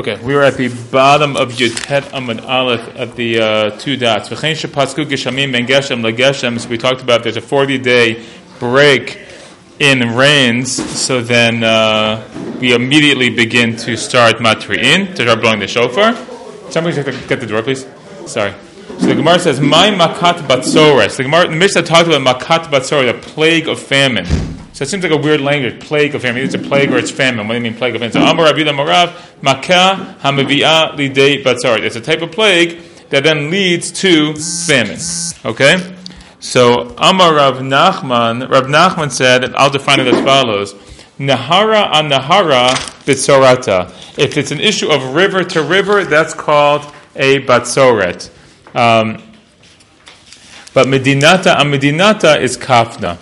Okay, we were at the bottom of Yutet Amud Aleph at the uh, two dots. So we talked about there's a 40 day break in rains, so then uh, we immediately begin to start Matri'in, to start blowing the shofar. Somebody get the door, please. Sorry. So the Gemara says, My Makat Batsores. The Gemara, the Mishnah talked about Makat Batsores, the plague of famine. So it seems like a weird language, plague of famine. It's a plague or it's famine. What do you mean plague of famine? So Amar Rabbi Marav, Makah Hamavia Lidei Batzarit. It's a type of plague that then leads to famine. Okay? So Amar Rav Nachman, Rav Nachman said, I'll define it as follows. Nahara an Nahara Bitzorata. If it's an issue of river to river, that's called a Batzoret. Um, but Medinata and Medinata is Kafna.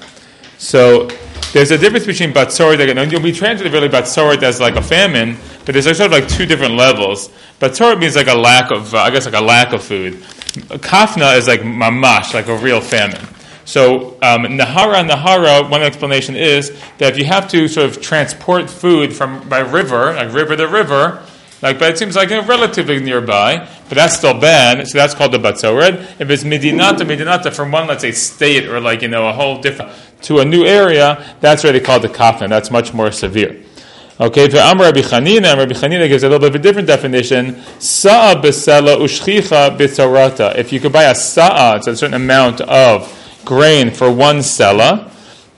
So there's a difference between batzoret and we translate really batzoret as like a famine, but there's sort of like two different levels. Batzoret means like a lack of, uh, I guess, like a lack of food. Kafna is like mamash, like a real famine. So um, Nahara and Nahara, one explanation is that if you have to sort of transport food from by river, like river to river, like, but it seems like you know, relatively nearby, but that's still bad. So that's called the batzored. If it's midinata, midinata from one, let's say, state or like you know a whole different to a new area, that's already called the kafna. That's much more severe. Okay, for Amr Rabbi Chanina, Rabbi Chanina gives a little bit of a different definition. Sa'a besela ushchicha bitzorata. If you could buy a sa'a, it's a certain amount of grain for one sela,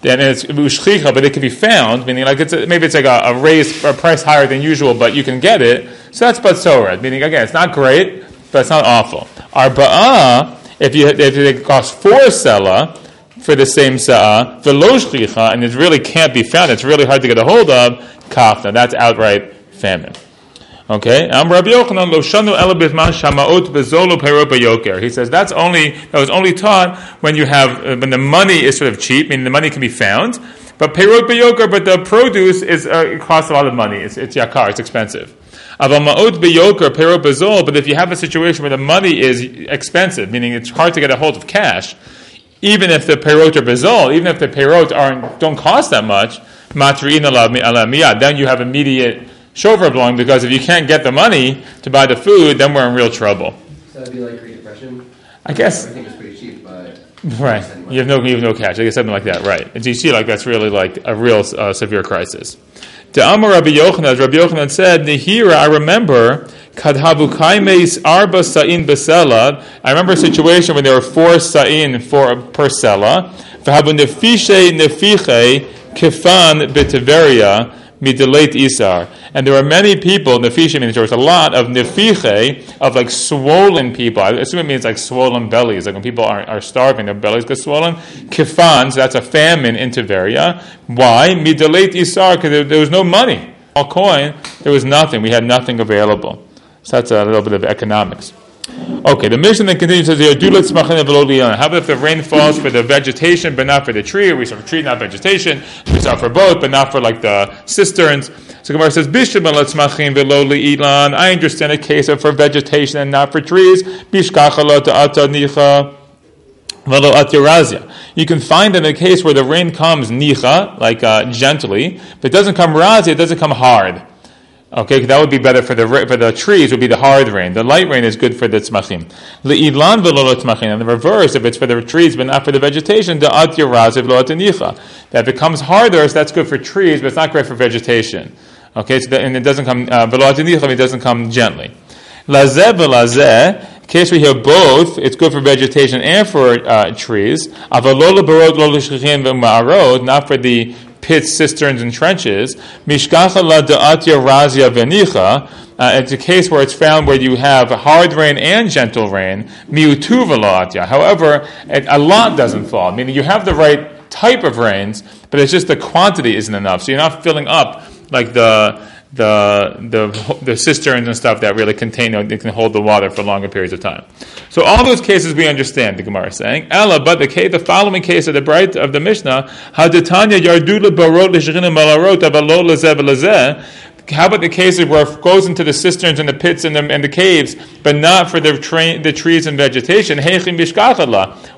then it's ushchicha, but it can be found, meaning like it's a, maybe it's like a, a raised a price higher than usual, but you can get it. So that's batzoret, meaning again, it's not great, but it's not awful. Arba'a, if you if it costs four sela for the same sa'ah, velo shchicha, and it really can't be found, it's really hard to get a hold of, kafna, that's outright famine. Okay, Am Rabbi Yochanan lo shanu elabitman shamaot bezolo yoker. He says that's only that was only taught when you have uh, when the money is sort of cheap, meaning the money can be found. But perot yoker, but the produce is uh, it costs a lot of money. It's, it's yakar, it's expensive. Beyoker bezol. But if you have a situation where the money is expensive, meaning it's hard to get a hold of cash, even if the perot are bezol, even if the perot aren't don't cost that much, matri'in then you have immediate shofar blowing because if you can't get the money to buy the food, then we're in real trouble. So that'd be like Great Depression. I guess. Everything was pretty cheap, but right. You have no, you have no cash. I guess something like that, right? And so you see, like that's really like a real uh, severe crisis. To Amar Rabbi Yochanan, Rabbi Yochanan said, Nehira, I remember Kadhavu Kaimes Arba Sa'in Besela. I remember a situation when there were four Sa'in for per Sela. V'habu Nefishe Nefiche Kifan Betiveria Midelate Isar. And there were many people, Nefisha means there was a lot of Nefiche, of like swollen people. I assume it means like swollen bellies, like when people are, are starving, their bellies get swollen. Kifan, so that's a famine in Tiberia. Why? Midelate Isar, because there, there was no money. All coin, there was nothing. We had nothing available. So that's a little bit of economics. Okay, the Mishnah then continues says How about if the rain falls for the vegetation but not for the tree? Or We saw for tree, not vegetation. We saw for both, but not for like the cisterns. So Gemara says. I understand a case of for vegetation and not for trees. You can find in a case where the rain comes nicha, like uh, gently, but it doesn't come razia, it doesn't come hard. Okay, that would be better for the for the trees. Would be the hard rain. The light rain is good for the tzmachim. Le'ilan tzmachim. And the reverse, if it's for the trees but not for the vegetation, the at lo That becomes harder, so that's good for trees, but it's not great for vegetation. Okay, so that, and it doesn't come uh, v'lo it doesn't come gently. Lazeh v'lazeh. case we have both, it's good for vegetation and for uh, trees. Avalola barot lo not for the pits, cisterns, and trenches. Mishkacha la da'atya razia venicha. Uh, it's a case where it's found where you have hard rain and gentle rain. Miutuva However, a lot doesn't fall, meaning you have the right type of rains, but it's just the quantity isn't enough. So you're not filling up like the the the the cisterns and stuff that really contain they can hold the water for longer periods of time. So all those cases we understand. The Gemara is saying, Ella, but the case, the following case of the bright of the Mishnah, yardula barot how about the cases where it goes into the cisterns and the pits and the, and the caves, but not for the, tra- the trees and vegetation?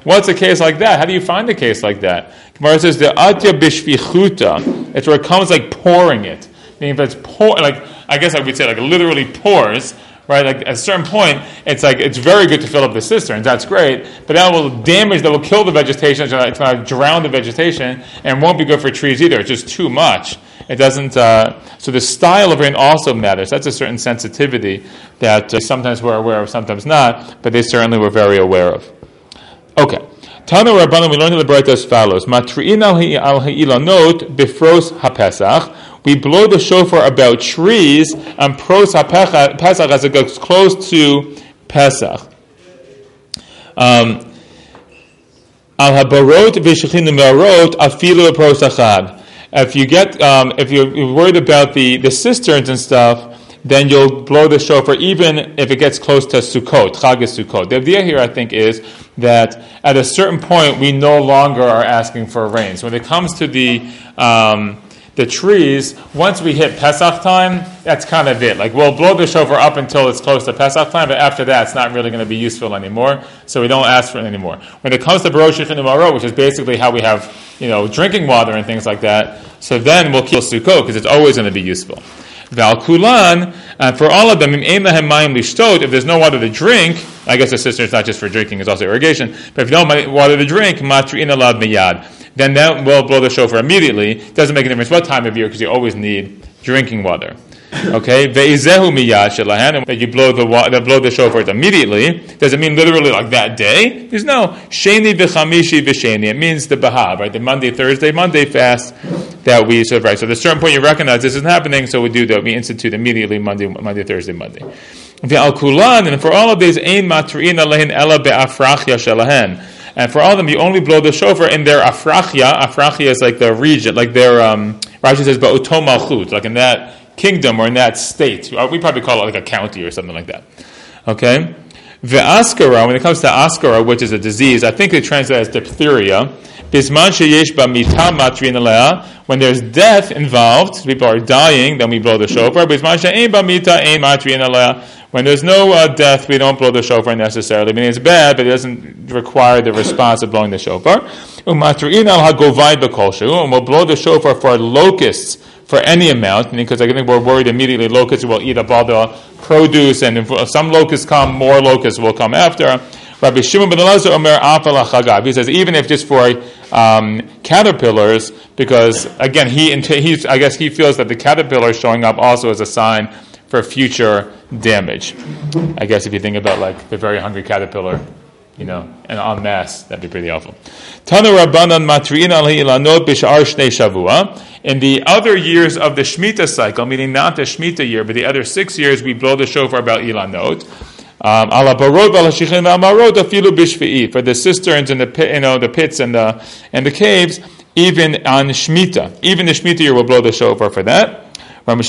What's a case like that? How do you find a case like that? Gemara says the atya bishvichuta. It's where it comes like pouring it. Meaning if it's pour, like I guess I would say like literally pours, right? Like at a certain point, it's like it's very good to fill up the cisterns. That's great, but that will damage, that will kill the vegetation. It's going to drown the vegetation, and won't be good for trees either. It's just too much. It doesn't. Uh, so the style of rain also matters. That's a certain sensitivity that uh, sometimes we're aware of, sometimes not. But they certainly were very aware of. Okay. Tanu Rabbanim, we learned in the Braita as follows: Matri'in al ha'ilanot bifros hapesach. We blow the shofar about trees and pros hapesach as it gets close to Pesach. Um, al habarot v'shechin marot afilu. If you get, um, if you're worried about the, the cisterns and stuff, then you'll blow the shofar even if it gets close to Sukkot, Chag Sukkot. The idea here, I think, is that at a certain point we no longer are asking for rain. So when it comes to the um, the trees, once we hit Pesach time, that's kind of it. Like we'll blow the shofar up until it's close to Pesach time, but after that, it's not really going to be useful anymore. So we don't ask for it anymore. When it comes to Barosh Marot, which is basically how we have you know drinking water and things like that, so then we'll kill Sukkot because it's always going to be useful. Val Kulan, uh, for all of them, if there's no water to drink, I guess the sister is not just for drinking, it's also irrigation, but if you don't have water to drink, matrin alad miyad, then that will blow the shofar immediately. It Doesn't make a difference what time of year, because you always need drinking water. Okay, ve'izehu miyad shelahan, that you blow the that blow the shofar immediately. Does it mean literally like that day? There's no sheni v'chamishi v'sheni. It means the bahab, right? The Monday, Thursday, Monday fast that we sort of right. So there's a certain point you recognize this isn't happening, so we do that. We institute immediately Monday, Monday, Thursday, Monday. Kulan, and for all of these, ein matri'in alehin ela be'afrachya shelahen. And for all of them, you only blow the shofar in their afrachia. Afrachia is like the region, like their, um, Rashi says, ba'otom malchut, like in that kingdom or in that state. We probably call it like a county or something like that. Okay? The askara, when it comes to askara, which is a disease, I think they translate as diphtheria. When there's death involved, people are dying, then we blow the shofar. When there's no uh, death, we don't blow the shofar necessarily. I mean, it's bad, but it doesn't require the response of blowing the shofar. And we'll blow the shofar for locusts for any amount, because I think we're worried immediately locusts will eat up all the produce, and if some locusts come, more locusts will come after. Rabbi Shimon ben Elazar Omer Afal Chagav. He says even if just for um, caterpillars, because again he he's, I guess he feels that the caterpillar showing up also is a sign for future damage. I guess if you think about like the very hungry caterpillar, you know, and en masse, that'd be pretty awful. Tanu Rabbanan Matriin al Ilanot Bishar Shnei Shavua. In the other years of the Shemitah cycle, meaning not the Shemitah year, but the other six years, we blow the shofar about Ilanot. Um, for the cisterns and the pit, you know the pits and the and the caves, even on Shemitah, even the Shemitah year will blow the shofar for that. He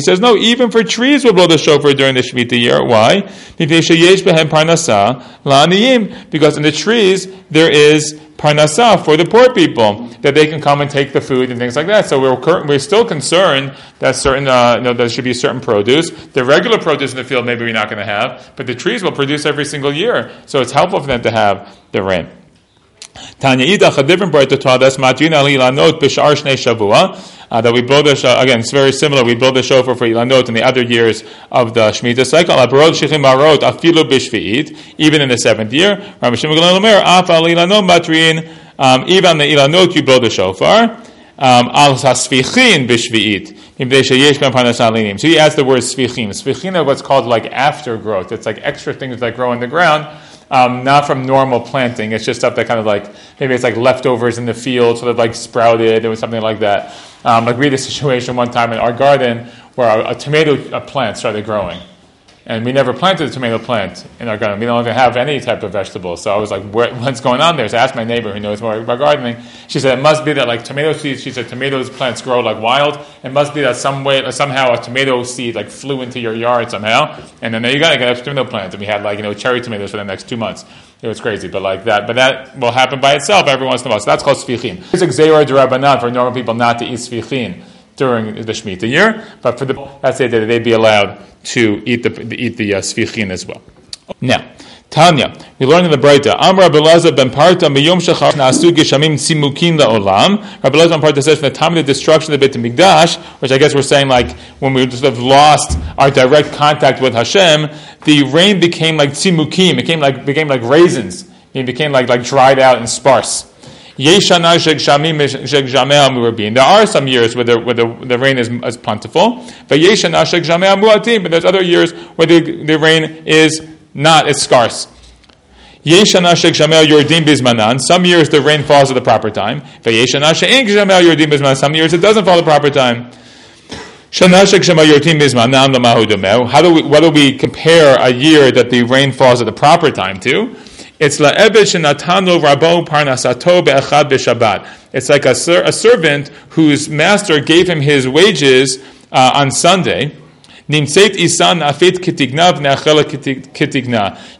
says, no, even for trees will blow the shofar during the Shemitah year. Why? Because in the trees there is parnasah for the poor people, that they can come and take the food and things like that. So we're, we're still concerned that certain, uh, you know, there should be certain produce. The regular produce in the field maybe we're not going to have, but the trees will produce every single year. So it's helpful for them to have the rain. Tanya Idach, a different Braita taught us, Matin Ali Lanot Bishar Shnei Shavua, uh, that we blow the shofar, again, it's very similar, we blow the shofar for Ilanot in the other years of the Shemitah cycle, Abarot Shechim Marot Afilu Bishvi'it, even in the seventh year, Rabbi Shimon Gamliel Omer, Ilanot Matrin, um, even the Ilanot you blow the shofar, um, Al Hasfichin Bishvi'it, so he adds the word svichim. Svichim are what's called like aftergrowth. It's like extra things that grow in the ground um, not from normal planting. It's just stuff that kind of like maybe it's like leftovers in the field, sort of like sprouted or something like that. Um, like we had a situation one time in our garden where a, a tomato a plant started growing. And we never planted a tomato plant in our garden. We don't even have any type of vegetable. So I was like, what's going on there? So I asked my neighbor who knows more about gardening. She said, it must be that like tomato seeds, she said tomatoes plants grow like wild. It must be that some way, somehow a tomato seed like flew into your yard somehow. And then there you go, you got a tomato plant. And we had like, you know, cherry tomatoes for the next two months. It was crazy, but like that. But that will happen by itself every once in a while. So that's called sfichin. It's a gzeira derabanan for normal people not to eat sfichin during the Shemitah year, but for the that's it that they'd be allowed to eat the eat the uh, as well. Now, Tanya, we learn in the Breita. Amr Abelazar ben Parta miyom shachar naasu geshamim simukin laolam. Rabbi Elazar ben Parta says from the time of the destruction of the Beit Hamikdash, which I guess we're saying like when we just have lost our direct contact with Hashem, the rain became like simukim. It became like became like raisins. It became like like dried out and sparse. There are some years where the, where the, the rain is, is plentiful, but there's other years where the, the rain is not, it's scarce. Some years the rain falls at the proper time. Some years it doesn't fall at the proper time. How do we, what do we compare a year that the rain falls at the proper time to? It's la'ebed rabo parnasato b'shabbat. It's like a, ser- a servant whose master gave him his wages uh, on Sunday. Nimseit isan afet kitigna.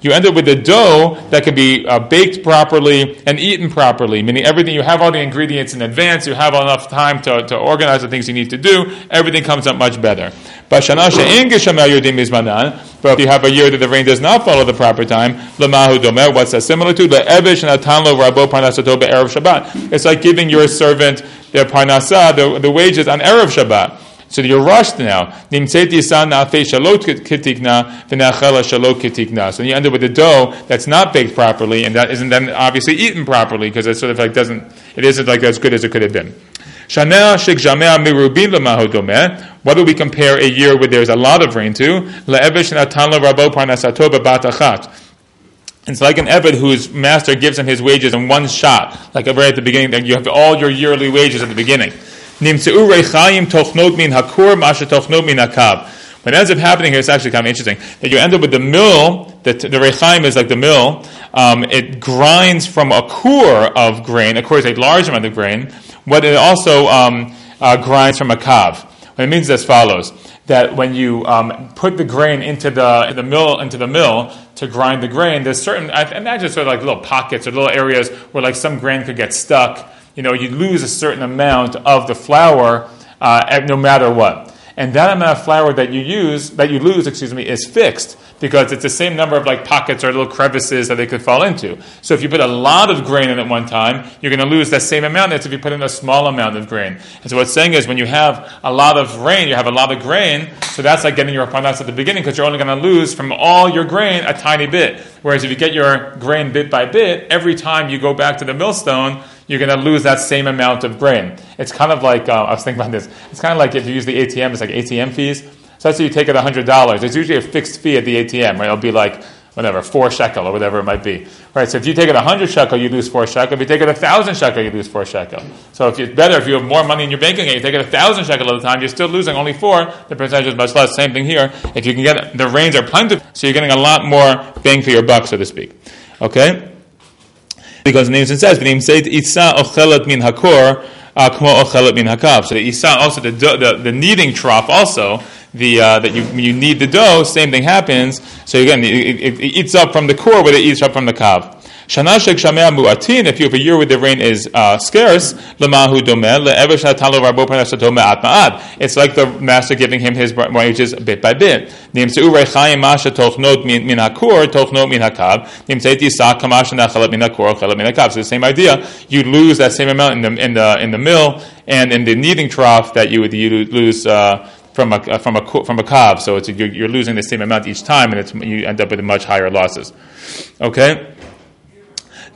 You end up with a dough that can be uh, baked properly and eaten properly, meaning everything, you have all the ingredients in advance, you have enough time to, to organize the things you need to do, everything comes out much better. But if you have a year that the rain does not follow the proper time, what's that similar to? It's like giving your servant the parnasa, the, the wages on Erev Shabbat. So you're rushed now. So you end up with a dough that's not baked properly, and that isn't then obviously eaten properly because it sort of like doesn't. It isn't like as good as it could have been. What do we compare a year where there's a lot of rain to? It's like an Eved whose master gives him his wages in one shot, like right at the beginning. You have all your yearly wages at the beginning. Min hakav. What ends up happening here is actually kind of interesting. That you end up with the mill, that the rechaim is like the mill, um, it grinds from a core of grain. Core is a large amount of grain, but it also um, uh, grinds from a kav. What it means as follows: that when you um, put the grain into the, the mill into the mill to grind the grain, there's certain I imagine sort of like little pockets or little areas where like some grain could get stuck you know, you lose a certain amount of the flour uh, no matter what. And that amount of flour that you use, that you lose, excuse me, is fixed because it's the same number of like pockets or little crevices that they could fall into. So if you put a lot of grain in at one time, you're going to lose that same amount as if you put in a small amount of grain. And so what's saying is when you have a lot of rain, you have a lot of grain, so that's like getting your panas at the beginning because you're only going to lose from all your grain a tiny bit. Whereas if you get your grain bit by bit, every time you go back to the millstone, you're going to lose that same amount of grain. It's kind of like, uh, I was thinking about this, it's kind of like if you use the ATM, it's like ATM fees. So let's say you take it $100. There's usually a fixed fee at the ATM, right? It'll be like, whatever, four shekel or whatever it might be. Right, so if you take it 100 shekel, you lose four shekel. If you take it 1,000 shekel, you lose four shekel. So if it's better, if you have more money in your bank account, you take it 1,000 shekel at a time, you're still losing only four. The percentage is much less. Same thing here. If you can get, the rains are plentiful, so you're getting a lot more bang for your buck, so to speak. Okay? Because the name says, "V'nim seit isa ochelet min hakor uh, kmo ochelet min hakav." So the isa also the, the the kneading trough also the uh, that you you knead the dough. Same thing happens. So again, it, it, it eats up from the core, but it eats up from the kav. Shana shek shamea mu'atin, if you have a year where the rain is uh, scarce, lemahu domeh, le'ever shatalo rabo parnasato me'at ma'at. It's like the master giving him his wages bit by bit. Nim se'u reichayim masha tochnot min hakur, tochnot min hakav, nim se'ti sa kamasha nachalat min hakur, chalat min hakav. So the same idea, you lose that same amount in the, in the, in the mill, and in the kneading trough that you would you lose, uh, from a from a from a kav, so it's you're, you're, losing the same amount each time, and you end up with much higher losses. Okay.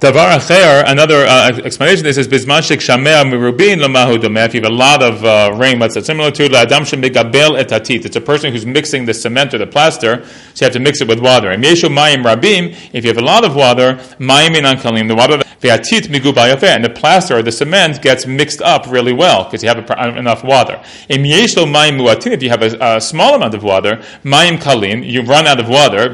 Davar acher, another uh, explanation. This is bisman shamea mirubin lamahu domeh. If you have a lot of uh, rain, what's that similar to? La'adam shemigabel etatit. It's a person who's mixing the cement or the plaster, so you have to mix it with water. And yeshu mayim rabim. If you have a lot of water, mayim in kalim. The water ve'atit migu and the plaster or the cement gets mixed up really well because you have a, um, enough water. If you have a, a, small amount of water, mayim kalim, you run out of water.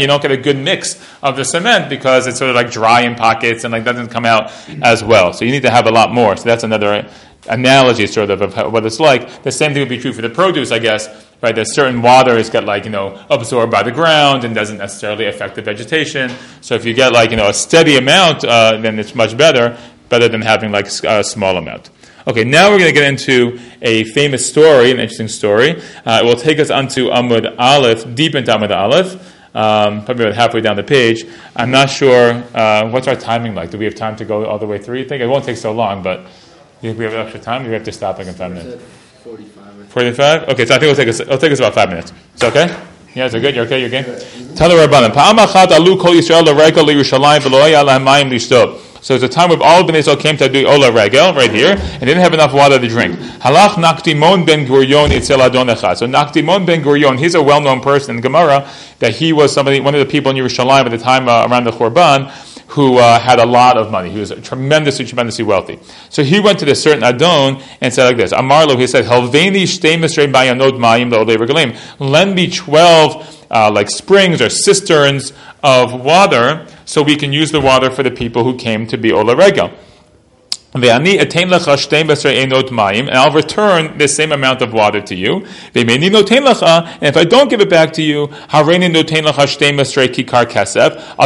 You don't get a good mix of the cement because because it's sort of like dry in pockets and like doesn't come out as well. So you need to have a lot more. So that's another analogy sort of of what it's like. The same thing would be true for the produce, I guess. Right, there's certain water is get like you know absorbed by the ground and doesn't necessarily affect the vegetation. So if you get like you know a steady amount, uh, then it's much better, better than having like a small amount. Okay, now we're going to get into a famous story, an interesting story. Uh, it will take us onto Amud Aleph, deep into Amud Aleph. um, probably about halfway down the page. I'm not sure uh, what's our timing like. Do we have time to go all the way through? You think it won't take so long, but you we have extra time? We have to stop like in five minutes? Forty-five. 45? Okay, so I think it'll take us, it'll take us about five minutes. It's okay? Yeah, it good? You're okay? You're game? Tell the Rabbanim. Pa'am alu kol Yisrael l'regel mayim. So it's a time where all of Bnei Israel came to do Ola Regel, right here, and didn't have enough water to drink. Halach Nakdimon ben Gurion Itzel Adon. So Nakdimon ben Gurion, he's a well-known person in Gemara, that he was somebody, one of the people in Yerushalayim at the time uh, around the Churban, who uh, had a lot of money. He was tremendously, tremendously wealthy. So he went to this certain Adon and said like this, Amarlo, he said, Helveni shtei mesrei bayanot mayim regalim. Lend me 12 uh, like springs or cisterns of water so we can use the water for the people who came to be Ola Regel. Ve'ani etein lecha shtei mesrei enot mayim, and I'll return the same amount of water to you. And if I don't give it back to you, I'll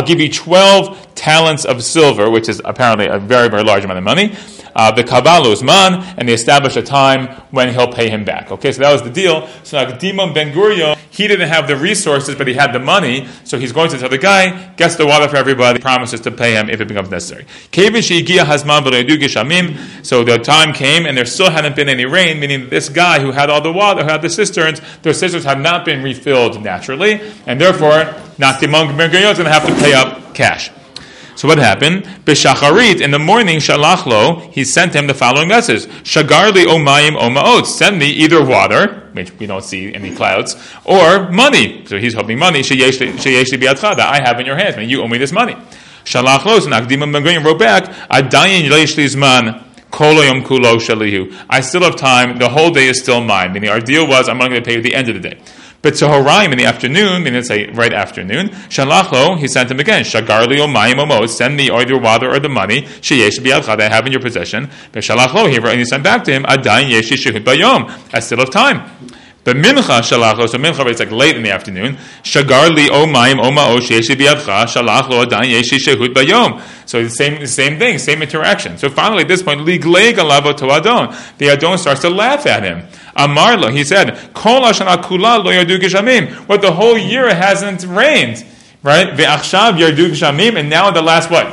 give you 12 talents of silver, which is apparently a very, very large amount of money. Uh, the Kavalos man, and they established a time when he'll pay him back. Okay, so that was the deal. So Nakdimon Ben Gurion, he didn't have the resources, but he had the money, so he's going to tell the guy, gets the water for everybody, promises to pay him if it becomes necessary. So the time came, and there still hadn't been any rain, meaning this guy who had all the water, who had the cisterns, their cisterns had not been refilled naturally, and therefore, Nakdimon Ben Gurion is going to have to pay up cash. So what happened? B'shacharit, in the morning, shalachlo, he sent him the following message. Shagarli omayim omaot. Send me either water, which we don't see any clouds, or money. So he's hoping money, sheyeshli bi'atcha, that I have in your hands, mean, you owe me this money. Shalachlo, and Akdim Ben wrote back, Adayin kulo shalihu. I still have time. The whole day is still mine. Meaning, our deal was I'm only going to pay you at the end of the day. But Tzohoraim in the afternoon, meaning say right afternoon, Shalachlo, he sent him again, Shagarli o mayim omo, send me either water or the money, sheyesh biyadcha, that I have in your possession. But Shalachlo, he, and he sent back to him, Adayin yeshi shehut bayom, I still have time. But mincha shalachlo, so mincha it's like late in the afternoon. Shagarli o mayim oma o sheyeshi biyadcha, shalachlo adayin yeshi shehut bayom. So the same, same thing, same interaction. So finally, at this point, ligleg alavo to adon. The adon starts to laugh at him. Amarlo, he said, Kol Kula lo yardu geshamim. What the whole year hasn't rained, right? Ve'achshav yardu geshamim, and now the last what?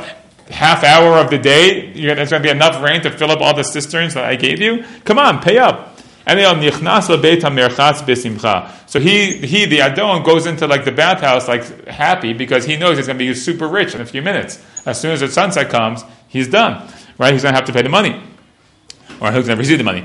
Half hour of the day, there's going to be enough rain to fill up all the cisterns that I gave you. Come on, pay up. And so he, he, the Adon, goes into like the bathhouse like happy because he knows he's going to be super rich in a few minutes. As soon as the sunset comes, he's done. Right? He's going to have to pay the money or going to receive the money.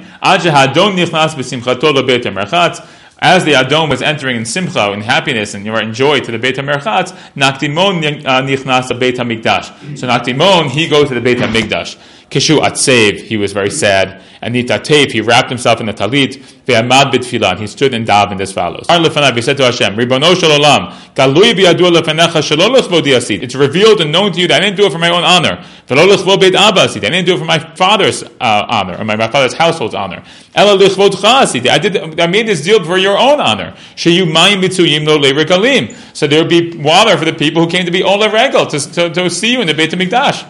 As the Adon was entering in simcha, in happiness, and you are in joy to the Beit HaMerchatz, Nakdimon uh, nichnas Beit HaMikdash. So Nakdimon, he goes to the Beit HaMikdash. Kishu Atsev, he was very sad. And Nitatev, he wrapped himself in a talit. Ve'amad b'tfilah, he stood and davened as follows. He said to Hashem, Ribono shalom, galui bi'adu lefenecha shelo lechvodi asid. It's revealed and known to you that I didn't do it for my own honor. Ve'lo lechvod beit abba asid. I didn't do it for my father's uh, honor, or my, my father's household's honor. Ela lechvodcha asid. I did, I made this deal for your own honor. Sheyu mayim mitzuyim lo le'rekalim. So there would be water for the people who came to be ola regal, to, to, to see you in the Beit HaMikdash.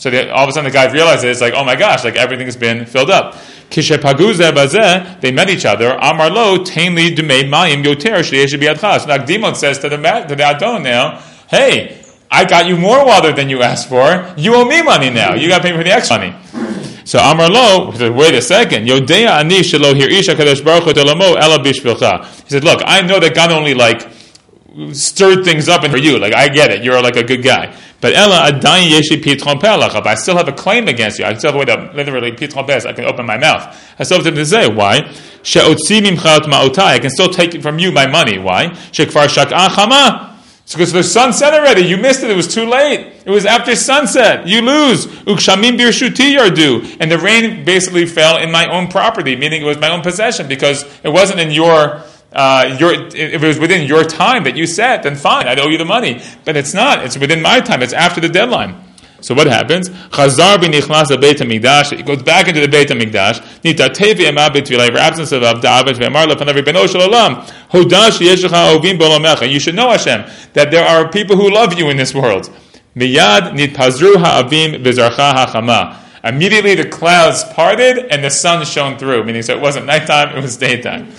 So they, all of a sudden the guy realizes, like, oh my gosh, like everything has been filled up. They met each other. Amar lo tainli dumei mayim yoter So Nakdimon says to the, to the Adon now, hey, I got you more water than you asked for. You owe me money now. You got to pay for the extra money. So Amar Lo, wait a second. Yodea ani shelo hir isha kadosh baruch hu ela bishvilcha. He said, look, I know that God only like stirred things up for you. Like I get it, you're like a good guy. But Ella adayin yeshi pitron pelach. I still have a claim against you. I still have a way to literally pitron pes. I can open my mouth. I still have to say why. She'otzi ma'otai. I can still take from you my money. Why? Shekfar shak'ah chama. It's because the sunset already. You missed it. It was too late. It was after sunset. You lose. Ukshamim birshuti yardu. And the rain basically fell in my own property, meaning it was my own possession because it wasn't in your uh, your, if it was within your time that you set, then fine, I'd owe you the money. But it's not. It's within my time. It's after the deadline. So what happens? Chazar b'nichlas Beit Hamikdash. He goes back into the Beit Hamikdash. Nita tevi emabit v'ilay. For absence of David ve'amar lefanav Rebbeinu Shalom. Hodash yeshecha ovim bolomecha. You should know Hashem that there are people who love you in this world. Miyad nitpazru ha'avim v'zarcha ha'chama. Immediately the clouds parted and the sun shone through, meaning so it wasn't nighttime, it was daytime.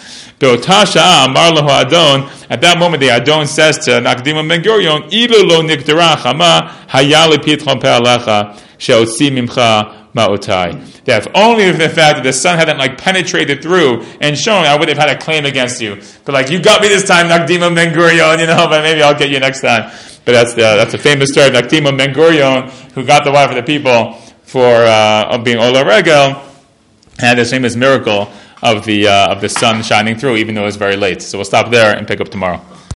At that moment, the Adon says to Nakdim Ben Gurion, "Ilu lo niktara chama hayali pitchon pe'alecha sheotzi mimcha ma'otai." That if only the fact that the sun hadn't like penetrated through and shown, I would have had a claim against you. But like, you got me this time, Nakdim Ben Gurion, you know, but maybe I'll get you next time. But that's the that's a famous story of Nakdim Ben Gurion who got the wife of the people for uh, being Ola Regel, had this famous miracle of the uh, of the sun shining through, even though it's very late. So we'll stop there and pick up tomorrow.